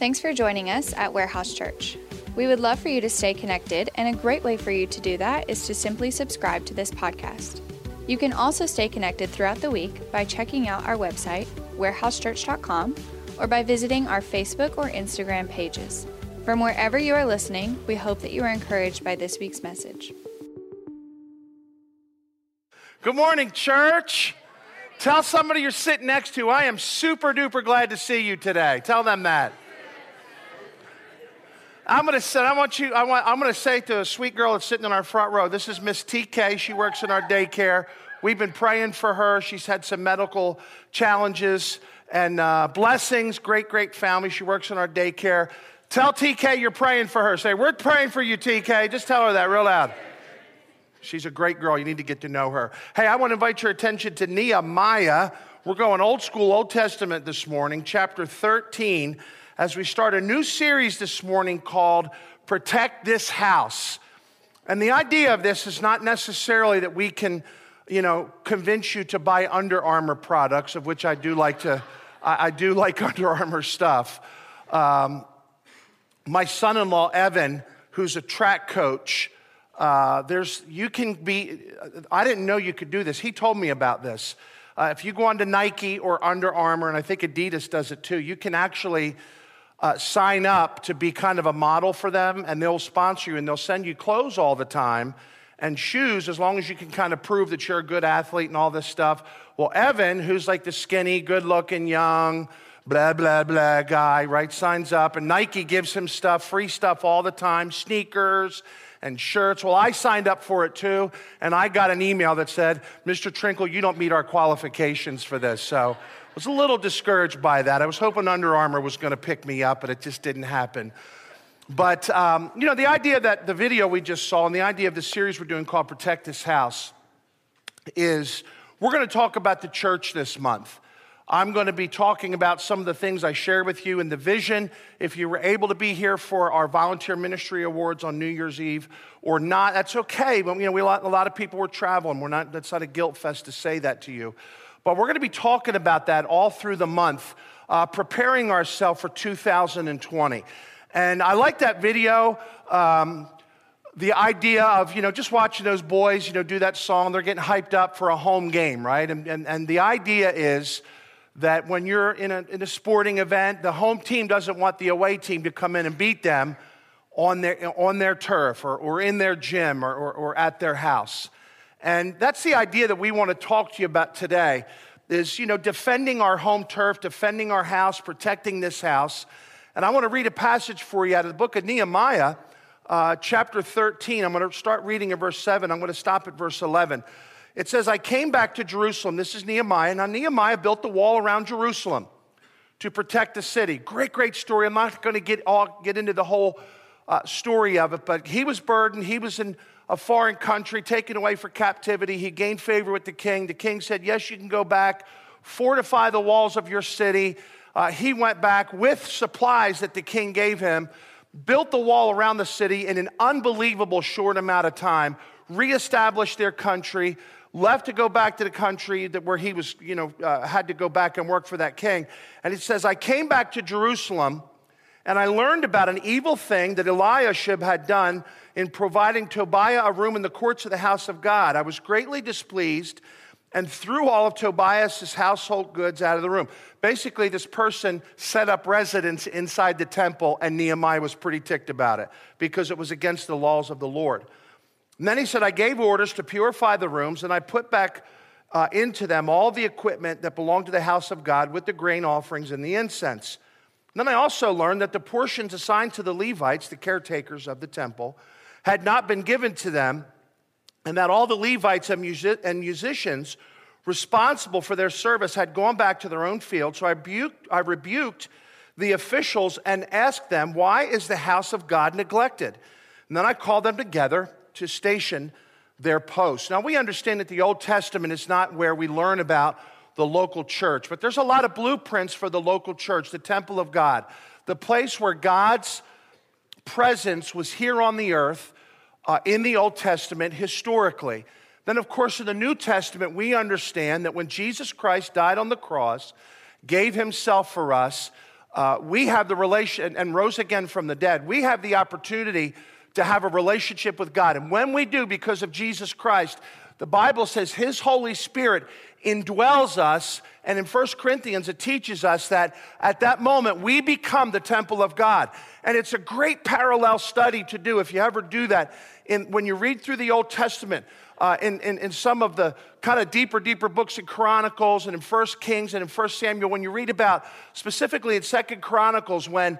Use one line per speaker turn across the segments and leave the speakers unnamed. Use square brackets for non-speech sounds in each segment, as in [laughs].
Thanks for joining us at Warehouse Church. We would love for you to stay connected, and a great way for you to do that is to simply subscribe to this podcast. You can also stay connected throughout the week by checking out our website, warehousechurch.com, or by visiting our Facebook or Instagram pages. From wherever you are listening, we hope that you are encouraged by this week's message.
Good morning, church. Tell somebody you're sitting next to, I am super duper glad to see you today. Tell them that. I'm gonna say, I want you, I want, I'm gonna say to a sweet girl that's sitting in our front row, this is Miss TK. She works in our daycare. We've been praying for her. She's had some medical challenges and uh, blessings. Great, great family. She works in our daycare. Tell TK you're praying for her. Say, we're praying for you, TK. Just tell her that real loud. She's a great girl. You need to get to know her. Hey, I want to invite your attention to Nehemiah. We're going old school, Old Testament this morning, chapter 13 as we start a new series this morning called Protect This House. And the idea of this is not necessarily that we can, you know, convince you to buy Under Armour products, of which I do like to, I, I do like [laughs] Under Armour stuff. Um, my son-in-law Evan, who's a track coach, uh, there's you can be. I didn't know you could do this. He told me about this. Uh, if you go onto Nike or Under Armour, and I think Adidas does it too, you can actually uh, sign up to be kind of a model for them, and they'll sponsor you and they'll send you clothes all the time and shoes as long as you can kind of prove that you're a good athlete and all this stuff. Well, Evan, who's like the skinny, good looking, young, blah, blah, blah guy, right, signs up, and Nike gives him stuff, free stuff all the time, sneakers and shirts. Well, I signed up for it too, and I got an email that said, Mr. Trinkle, you don't meet our qualifications for this. So was a little discouraged by that. I was hoping Under Armour was going to pick me up, but it just didn't happen. But, um, you know, the idea that the video we just saw and the idea of the series we're doing called Protect This House is we're going to talk about the church this month. I'm going to be talking about some of the things I shared with you in the vision. If you were able to be here for our volunteer ministry awards on New Year's Eve or not, that's okay. But you know, we, a lot of people were traveling. We're not. That's not a guilt fest to say that to you. But we're going to be talking about that all through the month, uh, preparing ourselves for 2020. And I like that video. Um, the idea of, you know, just watching those boys, you know, do that song, they're getting hyped up for a home game, right? And, and, and the idea is that when you're in a, in a sporting event, the home team doesn't want the away team to come in and beat them on their, on their turf or, or in their gym or, or, or at their house. And that's the idea that we want to talk to you about today is, you know, defending our home turf, defending our house, protecting this house. And I want to read a passage for you out of the book of Nehemiah, uh, chapter 13. I'm going to start reading at verse 7. I'm going to stop at verse 11. It says, I came back to Jerusalem. This is Nehemiah. Now, Nehemiah built the wall around Jerusalem to protect the city. Great, great story. I'm not going to get, all, get into the whole uh, story of it, but he was burdened. He was in a foreign country, taken away for captivity. He gained favor with the king. The king said, Yes, you can go back, fortify the walls of your city. Uh, he went back with supplies that the king gave him, built the wall around the city in an unbelievable short amount of time, reestablished their country, left to go back to the country that where he was, you know, uh, had to go back and work for that king. And it says, I came back to Jerusalem and I learned about an evil thing that Eliashib had done in providing Tobiah a room in the courts of the house of God. I was greatly displeased and threw all of Tobiah's household goods out of the room. Basically, this person set up residence inside the temple, and Nehemiah was pretty ticked about it because it was against the laws of the Lord. And then he said, I gave orders to purify the rooms, and I put back uh, into them all the equipment that belonged to the house of God with the grain offerings and the incense. Then I also learned that the portions assigned to the Levites, the caretakers of the temple, had not been given to them, and that all the Levites and, music- and musicians responsible for their service had gone back to their own field. So I rebuked, I rebuked the officials and asked them, Why is the house of God neglected? And then I called them together to station their posts. Now, we understand that the Old Testament is not where we learn about the local church, but there's a lot of blueprints for the local church, the temple of God, the place where God's presence was here on the earth uh, in the Old Testament historically. Then, of course, in the New Testament, we understand that when Jesus Christ died on the cross, gave himself for us, uh, we have the relation, and rose again from the dead, we have the opportunity to have a relationship with God. And when we do, because of Jesus Christ, the Bible says His Holy Spirit indwells us. And in 1 Corinthians, it teaches us that at that moment we become the temple of God. And it's a great parallel study to do if you ever do that. In, when you read through the Old Testament, uh, in, in, in, some of the kind of deeper, deeper books in Chronicles and in First Kings and in First Samuel, when you read about specifically in Second Chronicles, when,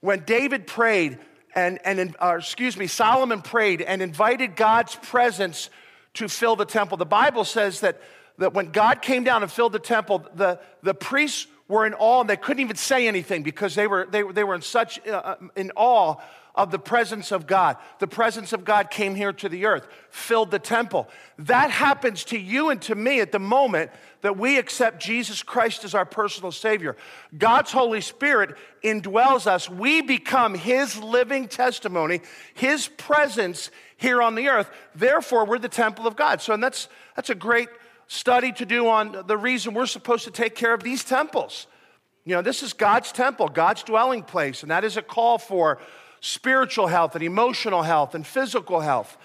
when David prayed and, and excuse me, Solomon prayed and invited God's presence to fill the temple. The Bible says that, that when God came down and filled the temple, the, the priests were in awe and they couldn't even say anything because they were, they, they were in such uh, uh, in awe of the presence of God. The presence of God came here to the earth, filled the temple. That happens to you and to me at the moment that we accept Jesus Christ as our personal Savior. God's Holy Spirit indwells us. We become His living testimony, His presence here on the earth. Therefore, we're the temple of God. So, and that's, that's a great study to do on the reason we're supposed to take care of these temples. You know, this is God's temple, God's dwelling place, and that is a call for spiritual health and emotional health and physical health.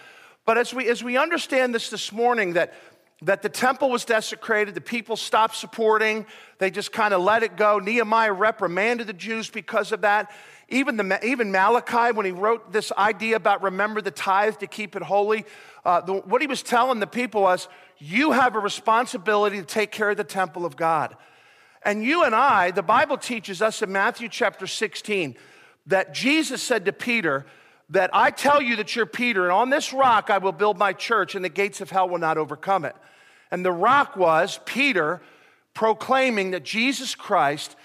But as we, as we understand this this morning, that, that the temple was desecrated, the people stopped supporting, they just kind of let it go. Nehemiah reprimanded the Jews because of that. Even, the, even Malachi, when he wrote this idea about remember the tithe to keep it holy, uh, the, what he was telling the people was, you have a responsibility to take care of the temple of God. And you and I, the Bible teaches us in Matthew chapter 16 that Jesus said to Peter, that I tell you that you're Peter, and on this rock I will build my church, and the gates of hell will not overcome it. And the rock was Peter proclaiming that Jesus Christ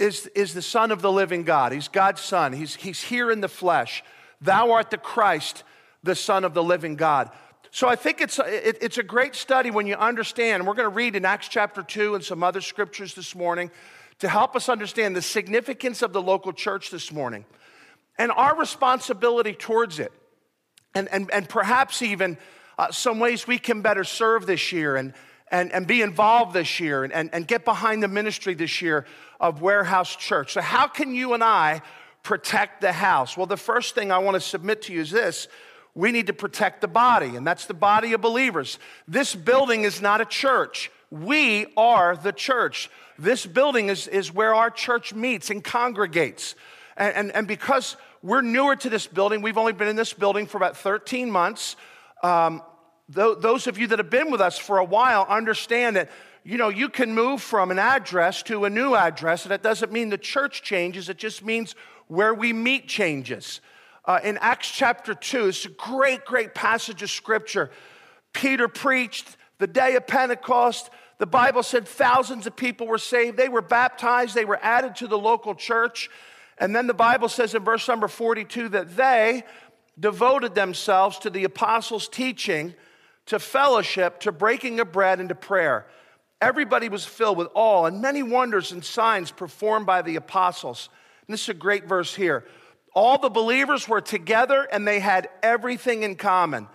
is, is the Son of the living God. He's God's Son. He's, he's here in the flesh. Thou art the Christ, the Son of the living God. So I think it's it, it's a great study when you understand. We're going to read in Acts chapter 2 and some other scriptures this morning to help us understand the significance of the local church this morning and our responsibility towards it. And, and, and perhaps even uh, some ways we can better serve this year and, and, and be involved this year and, and, and get behind the ministry this year of Warehouse Church. So, how can you and I protect the house? Well, the first thing I want to submit to you is this we need to protect the body, and that's the body of believers. This building is not a church, we are the church. This building is, is where our church meets and congregates. And, and, and because we're newer to this building, we've only been in this building for about 13 months. Um, those of you that have been with us for a while understand that you know, you can move from an address to a new address, and that doesn't mean the church changes, it just means where we meet changes. Uh, in Acts chapter 2, it's a great, great passage of scripture. Peter preached the day of Pentecost. The Bible said thousands of people were saved. They were baptized, they were added to the local church. And then the Bible says in verse number 42 that they devoted themselves to the apostles' teaching, to fellowship, to breaking of bread, and to prayer. Everybody was filled with awe and many wonders and signs performed by the apostles. And this is a great verse here. All the believers were together and they had everything in common.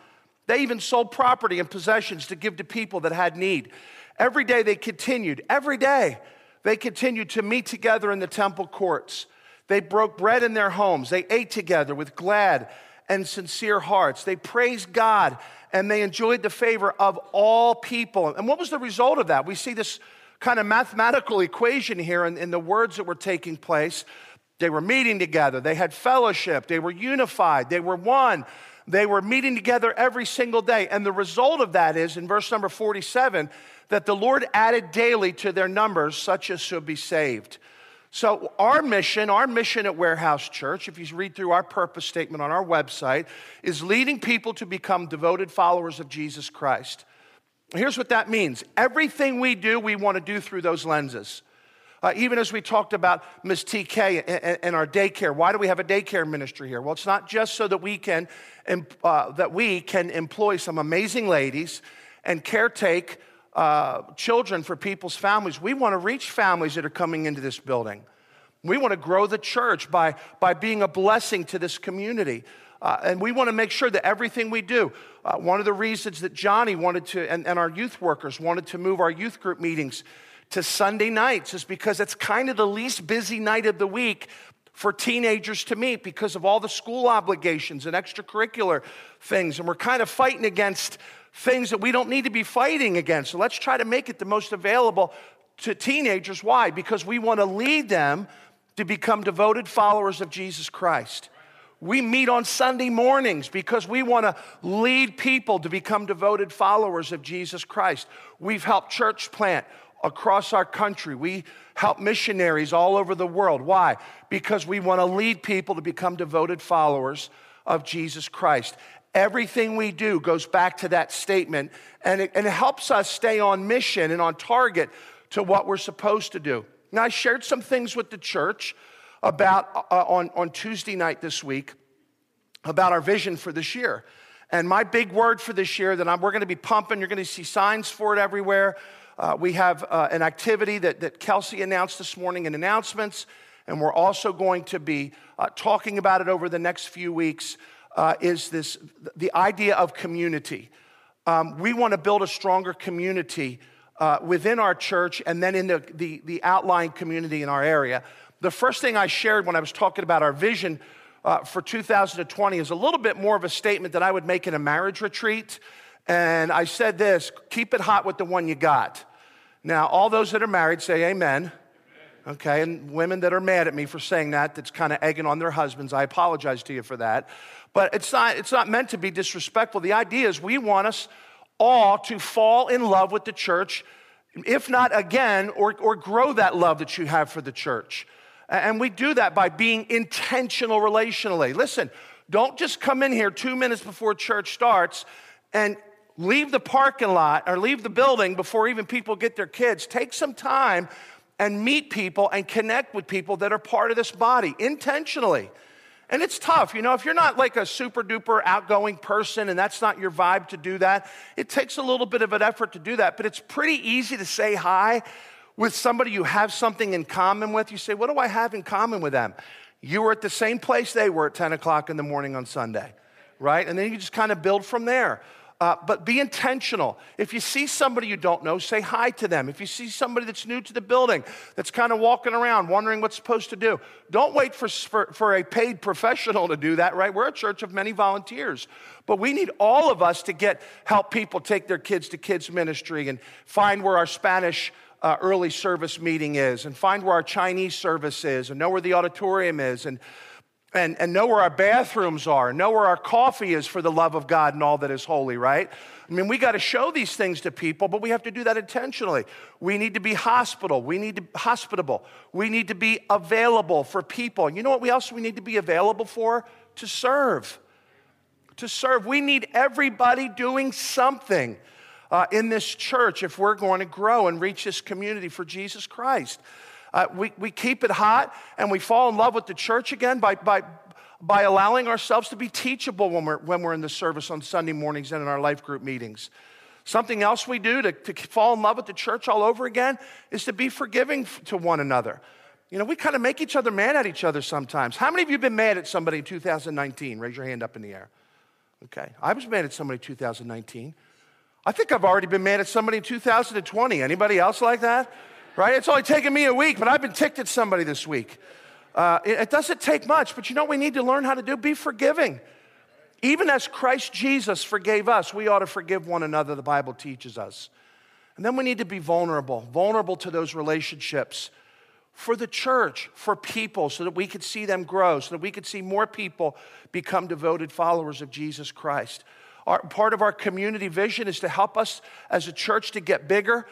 They even sold property and possessions to give to people that had need. Every day they continued, every day they continued to meet together in the temple courts. They broke bread in their homes. They ate together with glad and sincere hearts. They praised God and they enjoyed the favor of all people. And what was the result of that? We see this kind of mathematical equation here in, in the words that were taking place. They were meeting together, they had fellowship, they were unified, they were one. They were meeting together every single day. And the result of that is, in verse number 47, that the Lord added daily to their numbers such as should be saved. So, our mission, our mission at Warehouse Church, if you read through our purpose statement on our website, is leading people to become devoted followers of Jesus Christ. Here's what that means everything we do, we want to do through those lenses. Uh, even as we talked about Ms. TK and, and, our daycare, why do we have a daycare ministry here? Well, it's not just so that we can uh, that we can employ some amazing ladies and caretake uh, children for people's families. We want to reach families that are coming into this building. We want to grow the church by, by being a blessing to this community. Uh, and we want to make sure that everything we do, uh, one of the reasons that Johnny wanted to, and, and our youth workers wanted to move our youth group meetings to Sunday nights is because it's kind of the least busy night of the week for teenagers to meet because of all the school obligations and extracurricular things. And we're kind of fighting against things that we don't need to be fighting against. So let's try to make it the most available to teenagers. Why? Because we want to lead them to become devoted followers of Jesus Christ. We meet on Sunday mornings because we want to lead people to become devoted followers of Jesus Christ. We've helped church plant across our country. We help missionaries all over the world. Why? Because we want to lead people to become devoted followers of Jesus Christ. Everything we do goes back to that statement, and it, and it helps us stay on mission and on target to what we're supposed to do. Now, I shared some things with the church about uh, on, on Tuesday night this week about our vision for this year. And my big word for this year that I'm, we're going to be pumping, you're going to see signs for it everywhere. Uh, we have uh, an activity that, that Kelsey announced this morning in announcements, and we're also going to be uh, talking about it over the next few weeks. Uh, is this the idea of community? Um, we want to build a stronger community uh, within our church and then in the, the, the outlying community in our area. The first thing I shared when I was talking about our vision uh, for 2020 is a little bit more of a statement that I would make in a marriage retreat. And I said this keep it hot with the one you got. Now, all those that are married say amen. Okay, and women that are mad at me for saying that, that's kind of egging on their husbands, I apologize to you for that. But it's not, it's not meant to be disrespectful. The idea is we want us all to fall in love with the church, if not again, or, or grow that love that you have for the church. And we do that by being intentional relationally. Listen, don't just come in here two minutes before church starts and leave the parking lot or leave the building before even people get their kids. Take some time and meet people and connect with people that are part of this body intentionally. And it's tough, you know, if you're not like a super duper outgoing person and that's not your vibe to do that, it takes a little bit of an effort to do that. But it's pretty easy to say hi with somebody you have something in common with. You say, What do I have in common with them? You were at the same place they were at 10 o'clock in the morning on Sunday, right? And then you just kind of build from there. Uh, but be intentional. If you see somebody you don't know, say hi to them. If you see somebody that's new to the building, that's kind of walking around wondering what's supposed to do, don't wait for, for, for, a paid professional to do that, right? We're a church of many volunteers. But we need all of us to get help people take their kids to kids ministry and find where our Spanish uh, early service meeting is and find where our Chinese service is and know where the auditorium is and and, and know where our bathrooms are, know where our coffee is for the love of God and all that is holy, right? I mean, we got to show these things to people, but we have to do that intentionally. We need to be hospital. We need to hospitable. We need to be available for people. You know what we else we need to be available for? To serve. To serve. We need everybody doing something uh, in this church if we're going to grow and reach this community for Jesus Christ. Uh, we, we keep it hot and we fall in love with the church again by, by, by allowing ourselves to be teachable when we're, when we're in the service on Sunday mornings and in our life group meetings. Something else we do to, to fall in love with the church all over again is to be forgiving to one another. You know, we kind of make each other mad at each other sometimes. How many of you have been mad at somebody in 2019? Raise your hand up in the air. Okay. I was mad at somebody in 2019. I think I've already been mad at somebody in 2020. Anybody else like that? Right? It's only taken me a week, but I've been ticked at somebody this week. Uh, it, it doesn't take much, but you know what we need to learn how to do? Be forgiving. Even as Christ Jesus forgave us, we ought to forgive one another, the Bible teaches us. And then we need to be vulnerable, vulnerable to those relationships for the church, for people, so that we could see them grow, so that we could see more people become devoted followers of Jesus Christ. Our, part of our community vision is to help us as a church to get bigger,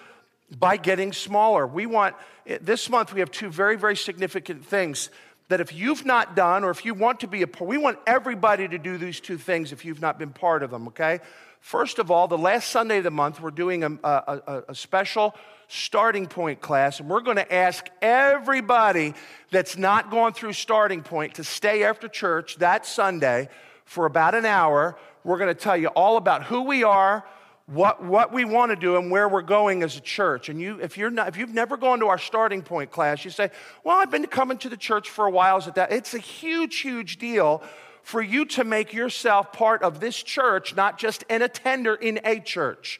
by getting smaller. We want, eh, this month we have two very, very significant things that if you've not done or if you want to be a part, we want everybody to do these two things if you've not been part of them, okay? First of all, the last Sunday of the month, we're doing a, a, a special starting point class, and we're going to ask everybody that's not gone through starting point to stay after church that Sunday for about an hour. We're going to tell you all about who we are, what, what we want to do and where we're going as a church. And you, if, you're not, if you've never gone to our starting point class, you say, Well, I've been coming to the church for a while. Is it that? It's a huge, huge deal for you to make yourself part of this church, not just an attender in a church.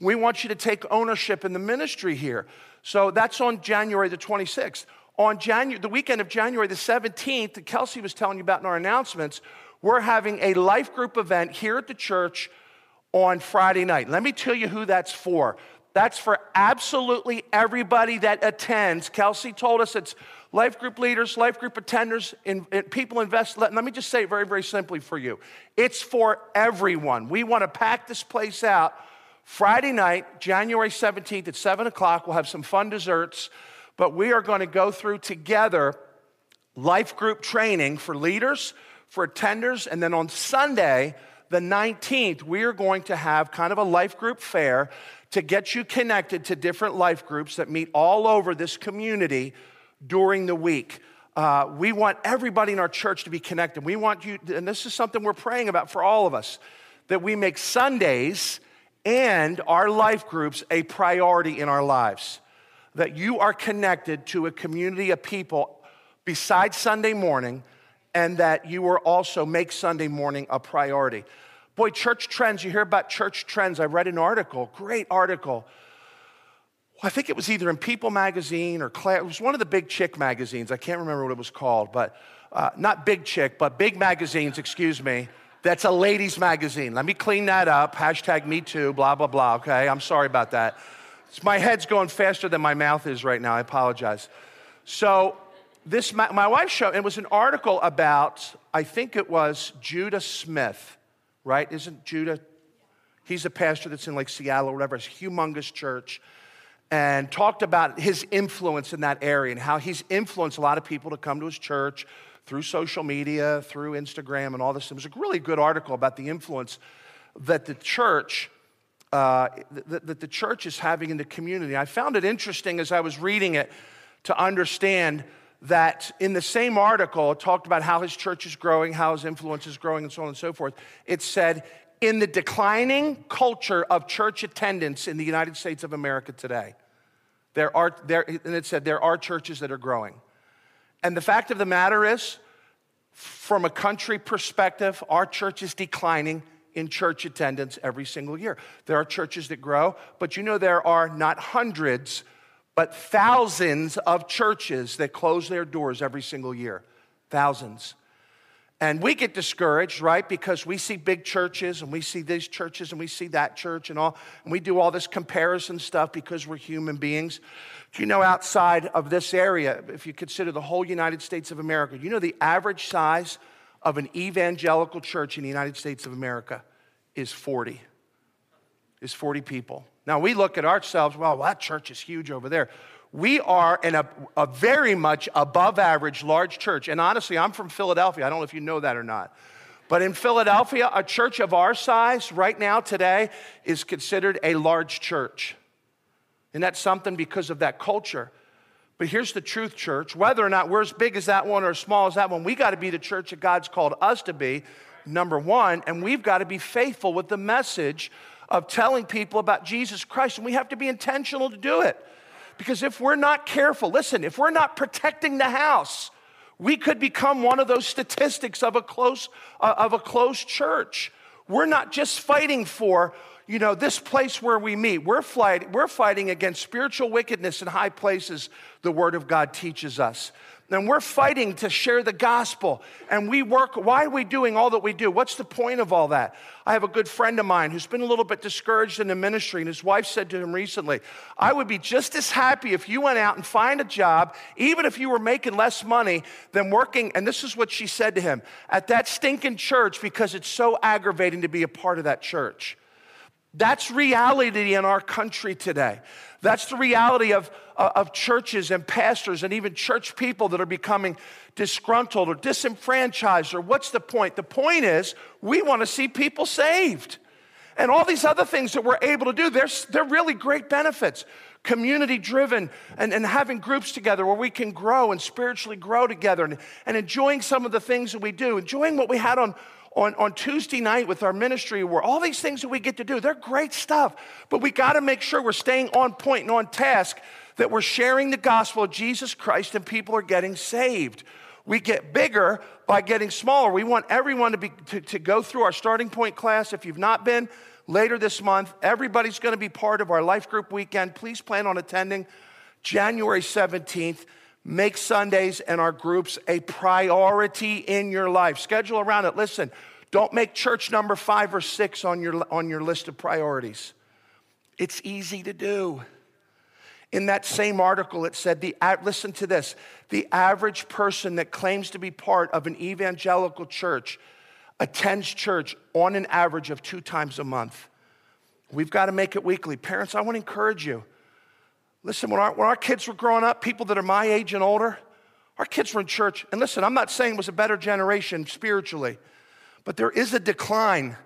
We want you to take ownership in the ministry here. So that's on January the 26th. On January, the weekend of January the 17th, that Kelsey was telling you about in our announcements, we're having a life group event here at the church on Friday night. Let me tell you who that's for. That's for absolutely everybody that attends. Kelsey told us it's life group leaders, life group attenders, in people invest. Let, let me just say it very, very simply for you. It's for everyone. We want to pack this place out. Friday night, January 17th at 7 o'clock, we'll have some fun desserts, but we are going to go through together life group training for leaders, for attenders, and then on Sunday, the 19th, we are going to have kind of a life group fair to get you connected to different life groups that meet all over this community during the week. Uh, we want everybody in our church to be connected. We want you, and this is something we're praying about for all of us, that we make Sundays and our life groups a priority in our lives. That you are connected to a community of people besides Sunday morning, and that you will also make Sunday morning a priority. Boy, church trends, you hear about church trends. I read an article, great article. I think it was either in People magazine or Claire, it was one of the big chick magazines. I can't remember what it was called, but uh, not Big Chick, but big magazines, excuse me. That's a ladies' magazine. Let me clean that up. Hashtag me too, blah, blah, blah, okay? I'm sorry about that. It's, my head's going faster than my mouth is right now. I apologize. So, this, my wife showed, it was an article about, I think it was Judah Smith right? Isn't Judah? He's a pastor that's in like Seattle or whatever, a humongous church, and talked about his influence in that area and how he's influenced a lot of people to come to his church through social media, through Instagram, and all this. It was a really good article about the influence that the church. Uh, that, that the church is having in the community. I found it interesting as I was reading it to understand that in the same article, talked about how his church is growing, how his influence is growing, and so on and so forth. It said, in the declining culture of church attendance in the United States of America today, there are, there, and it said, there are churches that are growing. And the fact of the matter is, from a country perspective, our church is declining in church attendance every single year. There are churches that grow, but you know there are not hundreds but thousands of churches that close their doors every single year. Thousands. And we get discouraged, right? Because we see big churches and we see these churches and we see that church and all, and we do all this comparison stuff because we're human beings. Do you know outside of this area, if you consider the whole United States of America, you know the average size of an evangelical church in the United States of America is 40. Is 40 people. Now we look at ourselves, well, that church is huge over there. We are in a, a very much above average large church. And honestly, I'm from Philadelphia. I don't know if you know that or not. But in Philadelphia, a church of our size right now today is considered a large church. And that's something because of that culture. But here's the truth, church. Whether or not we're as big as that one or as small as that one, we got to be the church that God's called us to be, number one. And we've got to be faithful with the message of telling people about Jesus Christ, and we have to be intentional to do it. Because if we're not careful, listen, if we're not protecting the house, we could become one of those statistics of a close, uh, of a closed church. We're not just fighting for, you know, this place where we meet. We're, fight, we're fighting against spiritual wickedness in high places, the Word of God teaches us and we're fighting to share the gospel. And we work, why are we doing all that we do? What's the point of all that? I have a good friend of mine who's been a little bit discouraged in the ministry, and his wife said to him recently, I would be just as happy if you went out and find a job, even if you were making less money than working. And this is what she said to him at that stinking church because it's so aggravating to be a part of that church. That's reality in our country today. That's the reality of, uh, of churches and pastors and even church people that are becoming disgruntled or disenfranchised. Or what's the point? The point is, we want to see people saved. And all these other things that we're able to do, they're, they're really great benefits. Community driven and, and having groups together where we can grow and spiritually grow together and, and enjoying some of the things that we do, enjoying what we had on, on, on Tuesday night with our ministry, where all these things that we get to do, they're great stuff. But we got to make sure we're staying on point and on task, that we're sharing the gospel of Jesus Christ and people are getting saved. We get bigger by getting smaller. We want everyone to, be, to, to go through our starting point class. If you've not been, later this month, everybody's going to be part of our life group weekend. Please plan on attending. January 17th, make Sundays and our groups a priority in your life. Schedule around it. Listen, don't make church number five or six on your, on your list of priorities. It's easy to do. In that same article, it said, the, listen to this the average person that claims to be part of an evangelical church attends church on an average of two times a month. We've got to make it weekly. Parents, I want to encourage you. Listen, when our, when our kids were growing up, people that are my age and older, our kids were in church. And listen, I'm not saying it was a better generation spiritually, but there is a decline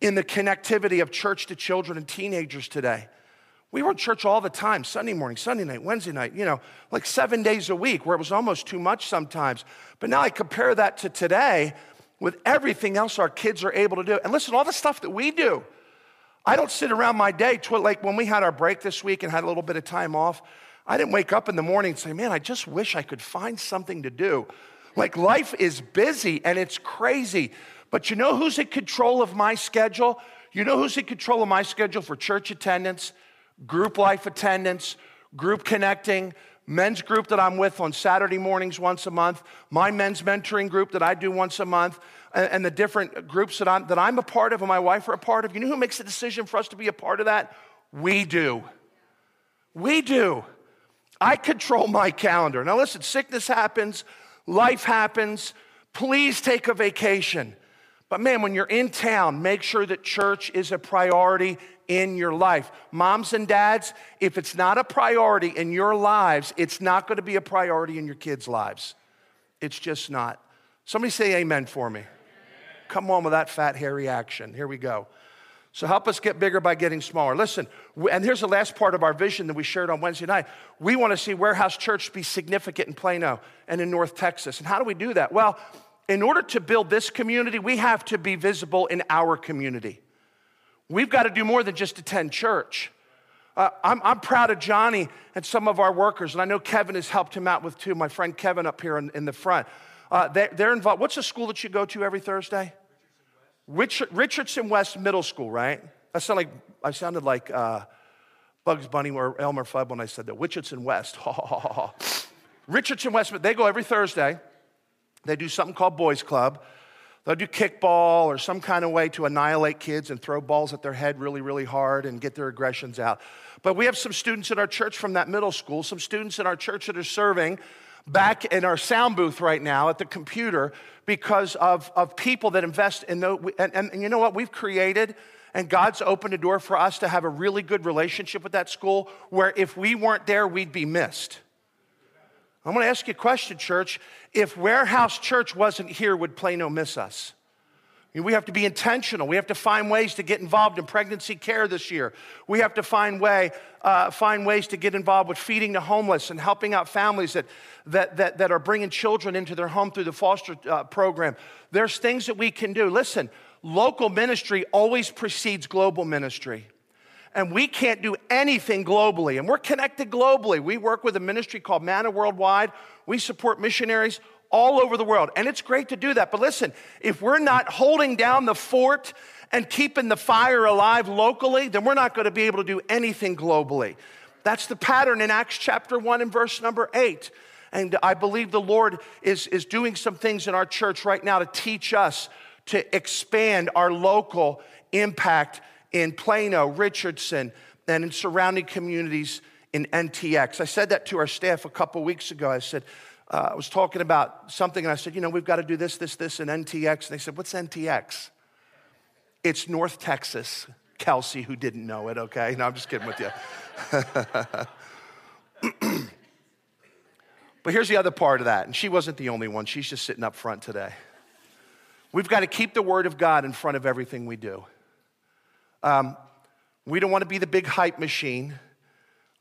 in the connectivity of church to children and teenagers today. We were in church all the time Sunday morning, Sunday night, Wednesday night, you know, like seven days a week, where it was almost too much sometimes. But now I compare that to today with everything else our kids are able to do. And listen, all the stuff that we do. I don't sit around my day, like when we had our break this week and had a little bit of time off, I didn't wake up in the morning and say, man, I just wish I could find something to do. Like life is busy and it's crazy. But you know who's in control of my schedule? You know who's in control of my schedule for church attendance? group life attendance, group connecting, men's group that I'm with on Saturday mornings once a month, my men's mentoring group that I do once a month, and, the different groups that I'm, that I'm a part of and my wife are a part of. You know who makes the decision for us to be a part of that? We do. We do. I control my calendar. Now, listen, sickness happens, life happens. Please take a vacation. But man, when you're in town, make sure that church is a priority in your life. Moms and dads, if it's not a priority in your lives, it's not going to be a priority in your kids' lives. It's just not. Somebody say amen for me. Come on with that fat, hairy action. Here we go. So help us get bigger by getting smaller. Listen, and here's the last part of our vision that we shared on Wednesday night. We want to see Warehouse Church be significant in Plano and in North Texas. And how do we do that? Well, in order to build this community, we have to be visible in our community. We've got to do more than just attend church. Uh, I'm, I'm, proud of Johnny and some of our workers, and I know Kevin has helped him out with too. My friend Kevin up here in, in the front. Uh, they, are involved. What's the school that you go to every Thursday? Richardson West, Richardson West Middle School, right? I sound like I sounded like uh, Bugs Bunny or Elmer Fudd when I said that. Richardson West. [laughs] Richardson West. They go every Thursday. They do something called Boys Club. They'll do kickball or some kind of way to annihilate kids and throw balls at their head really, really hard and get their aggressions out. But we have some students in our church from that middle school, some students in our church that are serving back in our sound booth right now at the computer because of, of people that invest in those. And, and, and you know what? We've created and God's opened a door for us to have a really good relationship with that school where if we weren't there, we'd be missed. I'm going to ask you a question, church. If Warehouse Church wasn't here, would Plano miss us? We have to be intentional. We have to find ways to get involved in pregnancy care this year. We have to find, way, uh, find ways to get involved with feeding the homeless and helping out families that, that, that, that are bringing children into their home through the foster uh, program. There's things that we can do. Listen, local ministry always precedes global ministry and we can't do anything globally. And we're connected globally. We work with a ministry called Manna Worldwide. We support missionaries all over the world. And it's great to do that. But listen, if we're not holding down the fort and keeping the fire alive locally, then we're not going to be able to do anything globally. That's the pattern in Acts chapter 1 and verse number 8. And I believe the Lord is, is doing some things in our church right now to teach us to expand our local impact in Plano, Richardson, and in surrounding communities in NTX. I said that to our staff a couple weeks ago. I said, uh, I was talking about something, and I said, you know, we've got to do this, this, this, and NTX. And they said, what's NTX? It's North Texas. Kelsey, who didn't know it, okay? No, I'm just kidding with you. [laughs] but here's the other part of that, and she wasn't the only one. She's just sitting up front today. We've got to keep the Word of God in front of everything we do. Um, we don't want to be the big hype machine.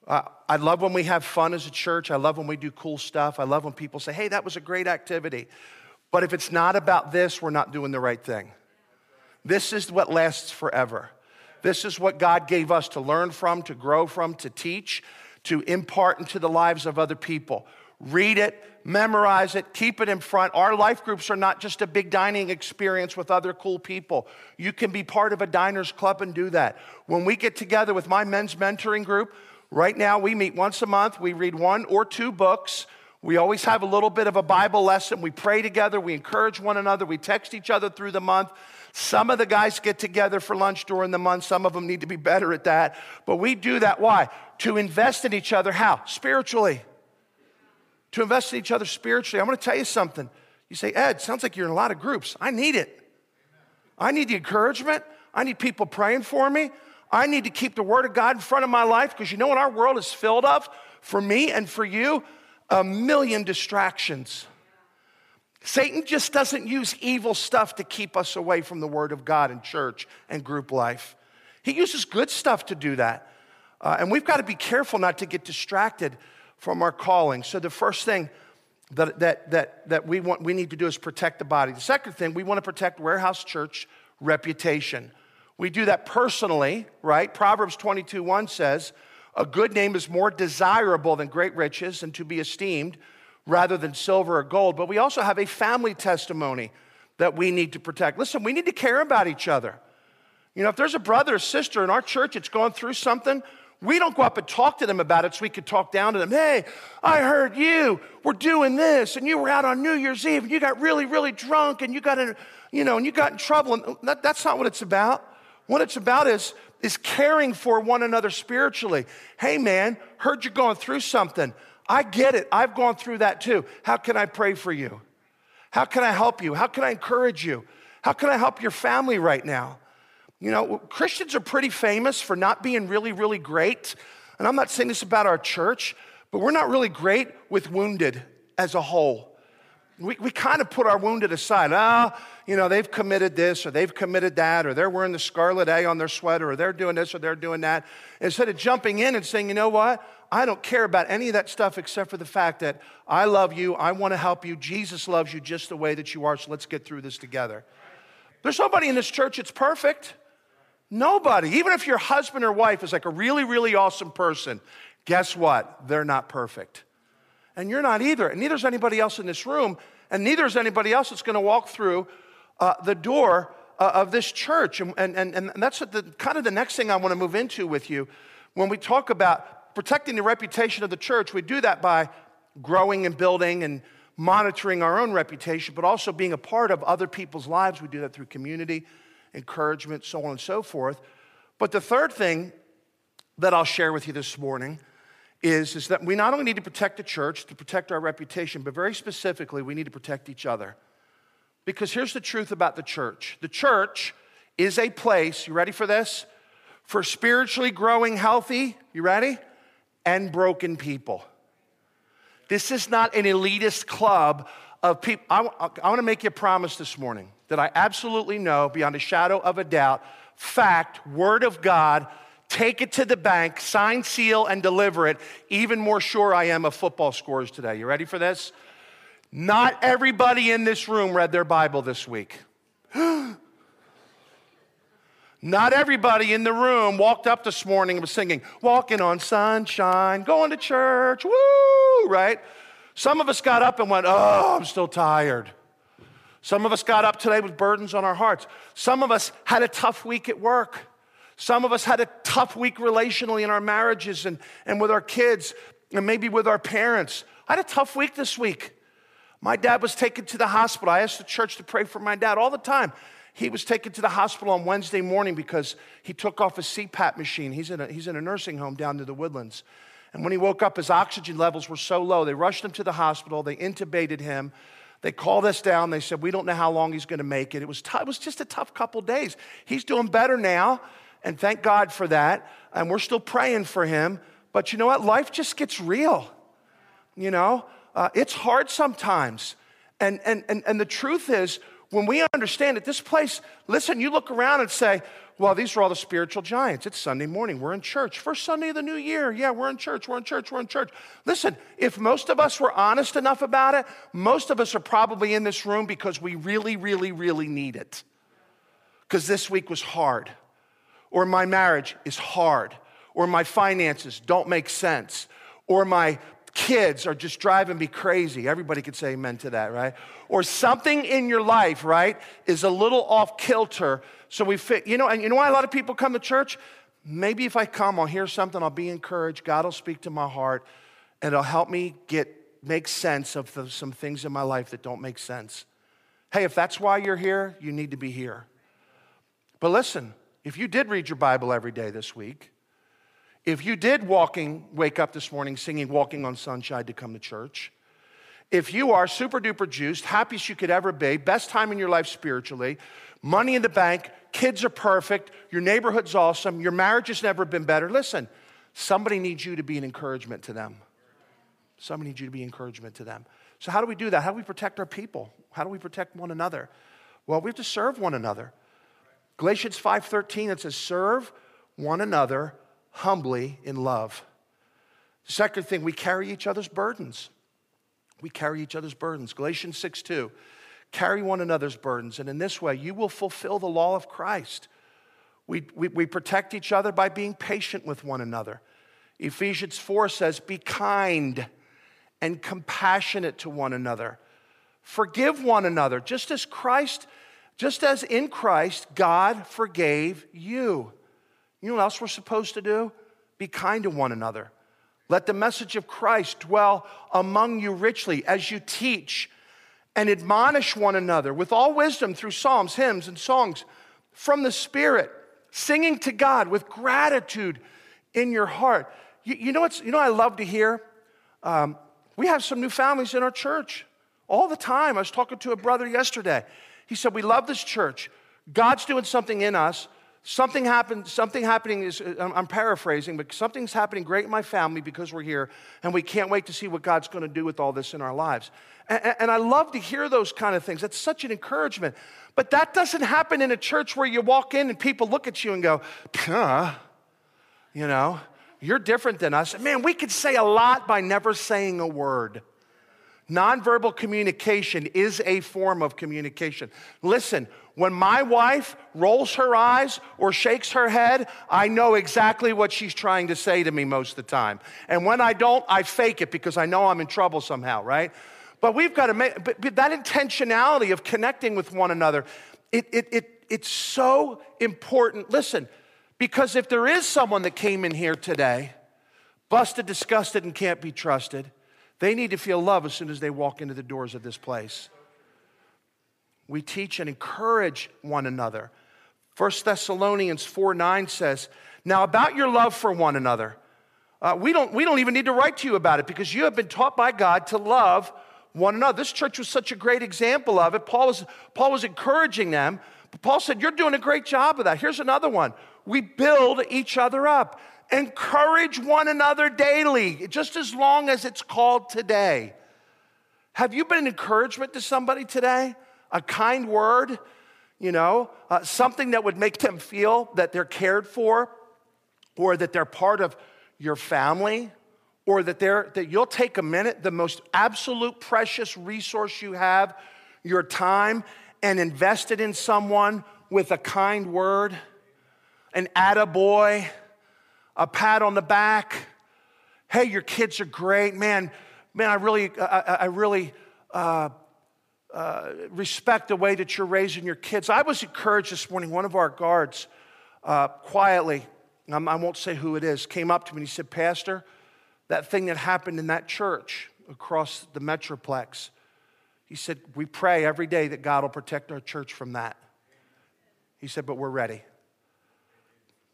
I love when we have fun as a church. I love when we do cool stuff. I love when people say, hey, that was a great activity. But if it's not about this, we're not doing the right thing. This is what lasts forever. This is what God gave us to learn from, to grow from, to teach, to impart into the lives of other people. Read it, memorize it, keep it in front. Our life groups are not just a big dining experience with other cool people. You can be part of a diners club and do that. When we get together with my men's mentoring group, Right now, we meet once a month. We read one or two books. We always have a little bit of a Bible lesson. We pray together. We encourage one another. We text each other through the month. Some of the guys get together for lunch during the month. Some of them need to be better at that. But we do that. Why? To invest in each other. How? Spiritually. To invest in each other spiritually. I'm going to tell you something. You say, Ed, sounds like you're in a lot of groups. I need it. I need the encouragement. I need people praying for me. I need to keep the Word of God in front of my life because you know what our world is filled of? For me and for you, a million distractions. Satan just doesn't use evil stuff to keep us away from the Word of God in church and group life. He uses good stuff to do that. Uh, and we've got to be careful not to get distracted from our calling. So, the first thing that, that, that, that we, want, we need to do is protect the body. The second thing, we want to protect Warehouse Church reputation. We do that personally, right? Proverbs 22 1 says, A good name is more desirable than great riches and to be esteemed rather than silver or gold. But we also have a family testimony that we need to protect. Listen, we need to care about each other. You know, if there's a brother or sister in our church that's going through something, we don't go up and talk to them about it so we could talk down to them. Hey, I heard you were doing this and you were out on New Year's Eve and you got really, really drunk and you got in, you know, and you got in trouble. And that, that's not what it's about. What it's about is, is caring for one another spiritually. Hey, man, heard you're going through something. I get it. I've gone through that too. How can I pray for you? How can I help you? How can I encourage you? How can I help your family right now? You know, Christians are pretty famous for not being really, really great. And I'm not saying this about our church, but we're not really great with wounded as a whole. We, we kind of put our wounded aside. Ah, oh, you know, they've committed this or they've committed that or they're wearing the scarlet A on their sweater or they're doing this or they're doing that. Instead of jumping in and saying, you know what? I don't care about any of that stuff except for the fact that I love you. I want to help you. Jesus loves you just the way that you are. So let's get through this together. There's nobody in this church that's perfect. Nobody. Even if your husband or wife is like a really, really awesome person, guess what? They're not perfect. And you're not either. And neither is anybody else in this room. And neither is anybody else that's going to walk through uh, the door uh, of this church. And, and, and, and that's the, kind of the next thing I want to move into with you. When we talk about protecting the reputation of the church, we do that by growing and building and monitoring our own reputation, but also being a part of other people's lives. We do that through community encouragement, so on and so forth. But the third thing that I'll share with you this morning is, is that we not only need to protect the church, to protect our reputation, but very specifically, we need to protect each other. Because here's the truth about the church the church is a place, you ready for this? For spiritually growing healthy, you ready? And broken people. This is not an elitist club of people. I, I want to make you a promise this morning that I absolutely know beyond a shadow of a doubt, fact, word of God, take it to the bank, sign, seal, and deliver it. Even more sure I am of football scores today. You ready for this? Not everybody in this room read their Bible this week. [gasps] Not everybody in the room walked up this morning and was singing, Walking on Sunshine, going to church, woo, right? Some of us got up and went, Oh, I'm still tired. Some of us got up today with burdens on our hearts. Some of us had a tough week at work. Some of us had a tough week relationally in our marriages and, and with our kids and maybe with our parents. I had a tough week this week. My dad was taken to the hospital. I asked the church to pray for my dad all the time. He was taken to the hospital on Wednesday morning because he took off his CPAP machine. He's in a, he's in a nursing home down near the woodlands. And when he woke up, his oxygen levels were so low. They rushed him to the hospital. They intubated him. They called us down. They said, We don't know how long he's going to make it. It was, t- it was just a tough couple days. He's doing better now, and thank God for that. And we're still praying for him. But you know what? Life just gets real. You know, uh, it's hard sometimes. And, and, and, and the truth is, when we understand that this place, listen, you look around and say, well, these are all the spiritual giants. It's Sunday morning. We're in church. First Sunday of the new year. Yeah, we're in church. We're in church. We're in church. Listen, if most of us were honest enough about it, most of us are probably in this room because we really, really, really need it. Because this week was hard, or my marriage is hard, or my finances don't make sense, or my kids are just driving me crazy. Everybody could say amen to that, right? Or something in your life, right, is a little off kilter. So we fit, you know, and you know why a lot of people come to church? Maybe if I come, I'll hear something, I'll be encouraged, God will speak to my heart, and it'll help me get make sense of the, some things in my life that don't make sense. Hey, if that's why you're here, you need to be here. But listen, if you did read your Bible every day this week, if you did walking, wake up this morning singing Walking on Sunshine to come to church, if you are super duper juiced, happiest you could ever be, best time in your life spiritually, money in the bank, kids are perfect, your neighborhood's awesome, your marriage has never been better, listen, somebody needs you to be an encouragement to them. Somebody needs you to be encouragement to them. So, how do we do that? How do we protect our people? How do we protect one another? Well, we have to serve one another. Galatians 5:13 it says serve one another humbly in love. The Second thing, we carry each other's burdens. We carry each other's burdens. Galatians 6 2. Carry one another's burdens, and in this way, you will fulfill the law of Christ. We, we, we protect each other by being patient with one another. Ephesians 4 says, Be kind and compassionate to one another. Forgive one another, just as Christ, just as in Christ, God forgave you. You know what else we're supposed to do? Be kind to one another. Let the message of Christ dwell among you richly as you teach and admonish one another with all wisdom through psalms, hymns, and songs from the Spirit, singing to God with gratitude in your heart. You, you know what's, you know I love to hear? Um, we have some new families in our church all the time. I was talking to a brother yesterday. He said, We love this church. God's doing something in us. Something happened, something happening is, uh, I'm paraphrasing, but something's happening great in my family because we're here, and we can't wait to see what God's going to do with all this in our lives. And, and I love to hear those kind of things. That's such an encouragement. But that doesn't happen in a church where you walk in and people look at you and go, you know, you're different than us. Man, we could say a lot by never saying a word. Nonverbal communication is a form of communication. Listen, when my wife rolls her eyes or shakes her head, I know exactly what she's trying to say to me most of the time. And when I don't, I fake it because I know I'm in trouble somehow, right? But we've got to make but, that intentionality of connecting with one another, it, it, it, it's so important. Listen, because if there is someone that came in here today, busted, disgusted, and can't be trusted, they need to feel love as soon as they walk into the doors of this place. We teach and encourage one another. 1 Thessalonians 4 9 says, Now about your love for one another, uh, we, don't, we don't even need to write to you about it because you have been taught by God to love one another. This church was such a great example of it. Paul was, Paul was encouraging them. But Paul said, You're doing a great job of that. Here's another one. We build each other up. Encourage one another daily, just as long as it's called today. Have you been an encouragement to somebody today? A kind word, you know, uh, something that would make them feel that they're cared for or that they're part of your family or that, they're, that you'll take a minute, the most absolute precious resource you have, your time, and invest it in someone with a kind word, an attaboy, a pat on the back. Hey, your kids are great. Man, man, I really, I, I really uh, uh, respect the way that you're raising your kids. I was encouraged this morning. One of our guards, uh, quietly, I won't say who it is, came up to me and he said, Pastor, that thing that happened in that church across the Metroplex, he said, We pray every day that God will protect our church from that. He said, But we're ready.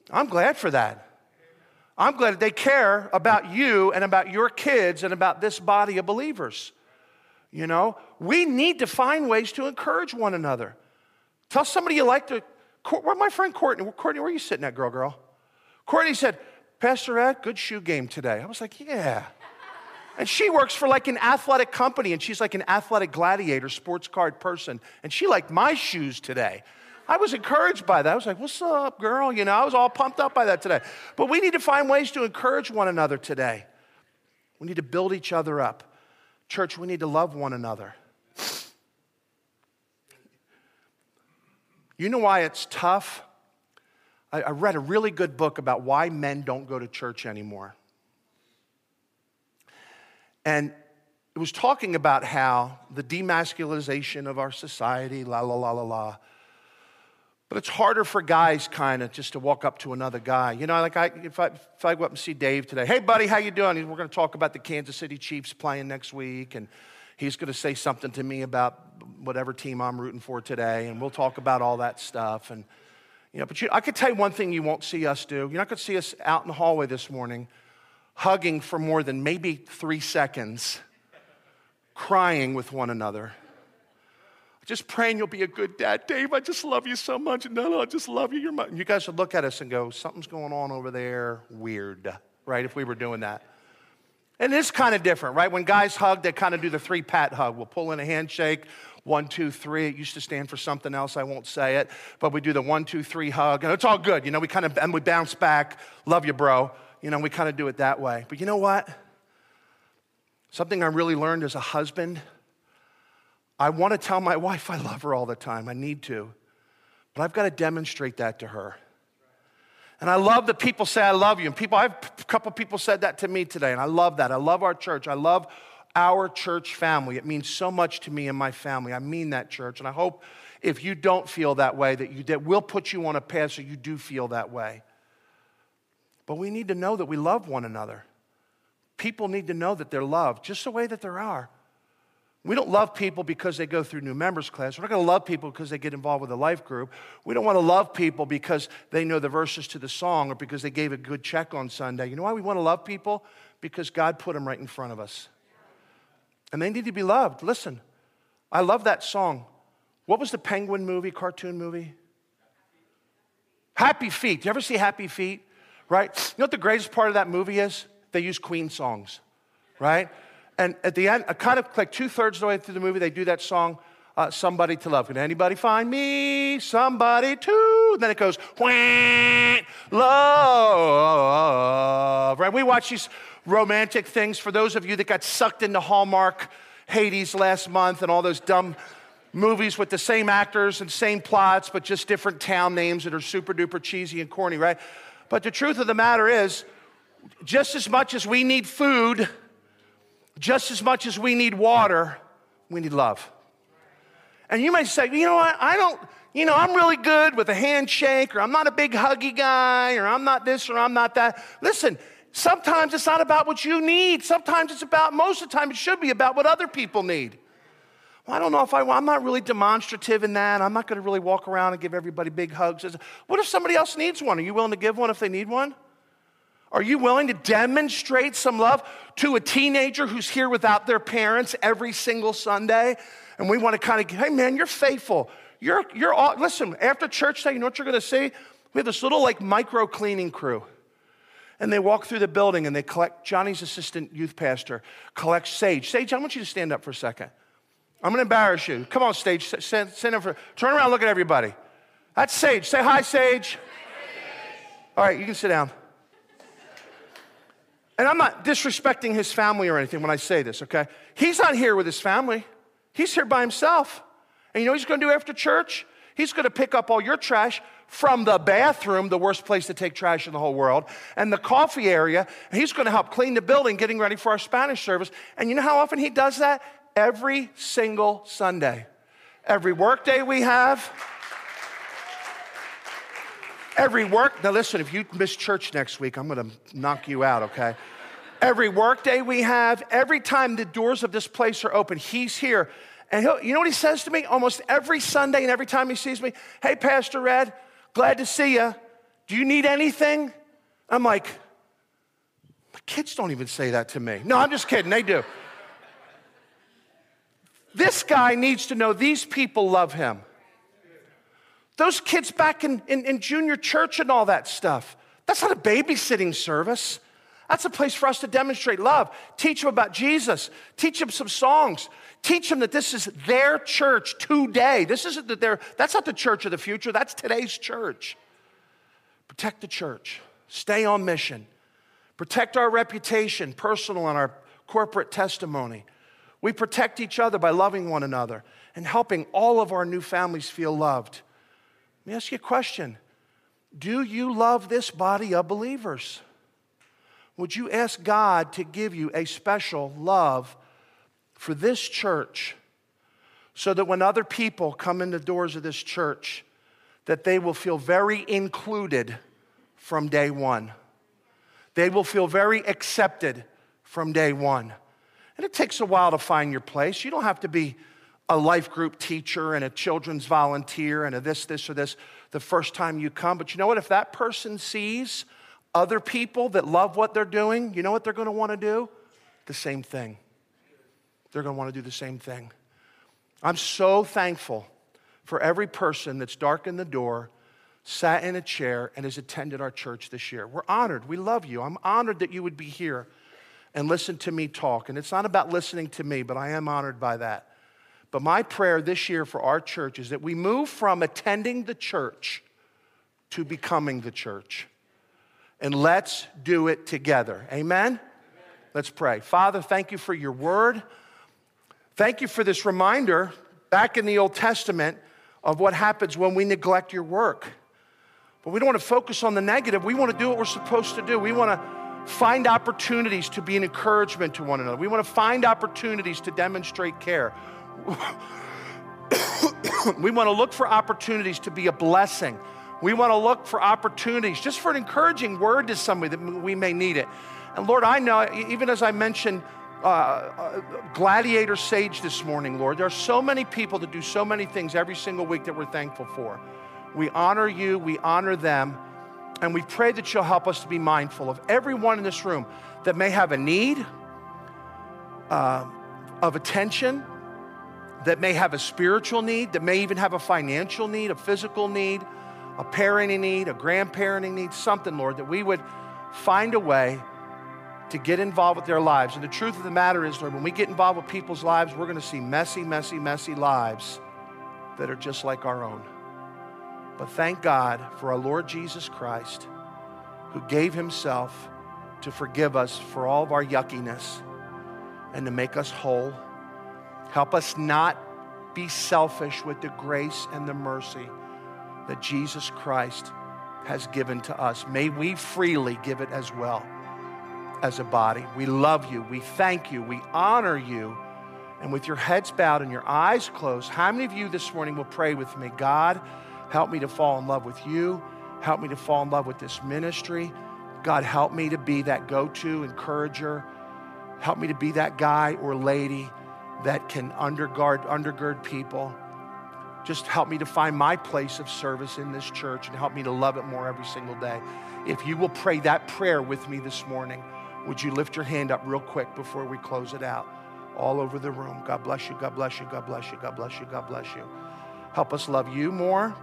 I'm glad for that. I'm glad they care about you and about your kids and about this body of believers. You know, we need to find ways to encourage one another. Tell somebody you like to. Where my friend Courtney? Courtney, where are you sitting at, girl, girl? Courtney said, Pastor Ed, good shoe game today. I was like, yeah. And she works for like an athletic company, and she's like an athletic gladiator, sports card person. And she liked my shoes today. I was encouraged by that. I was like, what's up, girl? You know, I was all pumped up by that today. But we need to find ways to encourage one another today. We need to build each other up. Church, we need to love one another. You know why it's tough? I, I read a really good book about why men don't go to church anymore. And it was talking about how the demasculization of our society, la, la, la, la, la. But it's harder for guys kind of just to walk up to another guy. You know, like I, if, I, if I go up and see Dave today, hey buddy, how you doing? We're going to talk about the Kansas City Chiefs playing next week, and he's going to say something to me about whatever team I'm rooting for today, and we'll talk about all that stuff. And you know, but you, I could tell you one thing you won't see us do. You're not going to see us out in the hallway this morning, hugging for more than maybe three seconds, crying with one another just praying you'll be a good dad. Dave, I just love you so much. No, no, I just love you. You're my... You guys would look at us and go, something's going on over there. Weird, right? If we were doing that. And it's kind of different, right? When guys hug, they kind of do the three pat hug. We'll pull in a handshake, one, two, three. It used to stand for something else. I won't say it, but we do the one, two, three hug, and it's all good. You know, we kind of and we bounce back. Love you, bro. You know, we kind of do it that way. But you know what? Something I really learned as a husband I want to tell my wife I love her all the time. I need to. But I've got to demonstrate that to her. And I love that people say, I love you. And people, I've a couple people said that to me today, and I love that. I love our church. I love our church family. It means so much to me and my family. I mean that, church. And I hope if you don't feel that way, that you that we'll put you on a path so you do feel that way. But we need to know that we love one another. People need to know that they're loved just the way that they are. We don't love people because they go through new members class. We're not going to love people because they get involved with a life group. We don't want to love people because they know the verses to the song or because they gave a good check on Sunday. You know why we want to love people? Because God put them right in front of us. And they need to be loved. Listen, I love that song. What was the penguin movie, cartoon movie? Happy Feet. You ever see Happy Feet? Right? You know what the greatest part of that movie is? They use Queen songs, right? And at the end, kind of like two thirds of the way through the movie, they do that song, uh, Somebody to Love. Can anybody find me? Somebody to. And then it goes, love. Right? We watch these romantic things. For those of you that got sucked into Hallmark, Hades last month, and all those dumb movies with the same actors and same plots, but just different town names that are super duper cheesy and corny, right? But the truth of the matter is, just as much as we need food, just as much as we need water, we need love. And you might say, you know what, I don't, you know, I'm really good with a handshake, or I'm not a big huggy guy, or I'm not this, or I'm not that. Listen, sometimes it's not about what you need. Sometimes it's about, most of the time, it should be about what other people need. Well, I don't know if I, I'm not really demonstrative in that. I'm not going to really walk around and give everybody big hugs. What if somebody else needs one? Are you willing to give one if they need one? Are you willing to demonstrate some love to a teenager who's here without their parents every single Sunday? And we want to kind of, hey man, you're faithful. You're, you're all, listen, after church day, you know what you're going to see? We have this little like micro cleaning crew. And they walk through the building and they collect, Johnny's assistant youth pastor collects Sage. Sage, I want you to stand up for a second. I'm going to embarrass you. Come on, Sage. Stand, stand up for, turn around, look at everybody. That's Sage. Say hi, Sage. All right, you can sit down. And I'm not disrespecting his family or anything when I say this, okay? He's not here with his family. He's here by himself. And you know what he's gonna do after church? He's gonna pick up all your trash from the bathroom, the worst place to take trash in the whole world, and the coffee area. He's gonna help clean the building, getting ready for our Spanish service. And you know how often he does that? Every single Sunday. Every workday we have. Every work, now listen, if you miss church next week, I'm gonna knock you out, okay? Every work day we have, every time the doors of this place are open, he's here. And you know what he says to me almost every Sunday and every time he sees me? Hey, Pastor Red, glad to see you. Do you need anything? I'm like, my kids don't even say that to me. No, I'm just kidding, they do. This guy needs to know these people love him. Those kids back in, in, in junior church and all that stuff, that's not a babysitting service. That's a place for us to demonstrate love. Teach them about Jesus. Teach them some songs. Teach them that this is their church today. This isn't that their, that's not the church of the future, that's today's church. Protect the church. Stay on mission. Protect our reputation, personal and our corporate testimony. We protect each other by loving one another and helping all of our new families feel loved. Let me ask you a question Do you love this body of believers? Would you ask God to give you a special love for this church so that when other people come in the doors of this church, that they will feel very included from day one. They will feel very accepted from day one. And it takes a while to find your place. You don't have to be a life group teacher and a children's volunteer and a this, this, or this the first time you come. But you know what? If that person sees other people that love what they're doing, you know what they're going to want to do? The same thing. They're going to want to do the same thing. I'm so thankful for every person that's darkened the door, sat in a chair, and has attended our church this year. We're honored. We love you. I'm honored that you would be here and listen to me talk. And it's not about listening to me, but I am honored by that. But my prayer this year for our church is that we move from attending the church to becoming the church. And let's do it together. Amen? Let's pray. Father, thank you for your word. Thank you for this reminder back in the Old Testament of what happens when we neglect your work. But we don't want to focus on the negative. We want to do what we're supposed to do. We want to find opportunities to be an encouragement to one another. We want to find opportunities to demonstrate care. [coughs] we want to look for opportunities to be a blessing. We want to look for opportunities just for an encouraging word to somebody that we may need it. And Lord, I know, even as I mentioned uh, uh, Gladiator Sage this morning, Lord. There are so many people that do so many things every single week that we're thankful for. We honor you, we honor them, and we pray that you'll help us to be mindful of everyone in this room that may have a need uh, of attention, that may have a spiritual need, that may even have a financial need, a physical need, a parenting need, a grandparenting need, something, Lord, that we would find a way to get involved with their lives. And the truth of the matter is, Lord, when we get involved with people's lives, we're going to see messy, messy, messy lives that are just like our own. But thank God for our Lord Jesus Christ, who gave himself to forgive us for all of our yuckiness and to make us whole. Help us not be selfish with the grace and the mercy that Jesus Christ has given to us. May we freely give it as well as a body. We love you. We thank you. We honor you. And with your heads bowed and your eyes closed, how many of you this morning will pray with me? God, help me to fall in love with you. Help me to fall in love with this ministry. God, help me to be that go to encourager. Help me to be that guy or lady that can undergird, undergird people. Just help me to find my place of service in this church and help me to love it more every single day. If you will pray that prayer with me this morning, would you lift your hand up real quick before we close it out? All over the room. God bless you. God bless you. God bless you. God bless you. God bless you. Help us love you more.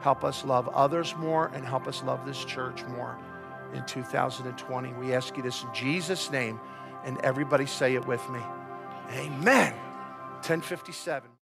Help us love others more. And help us love this church more in 2020. We ask you this in Jesus' name. And everybody say it with me. Amen. 1057.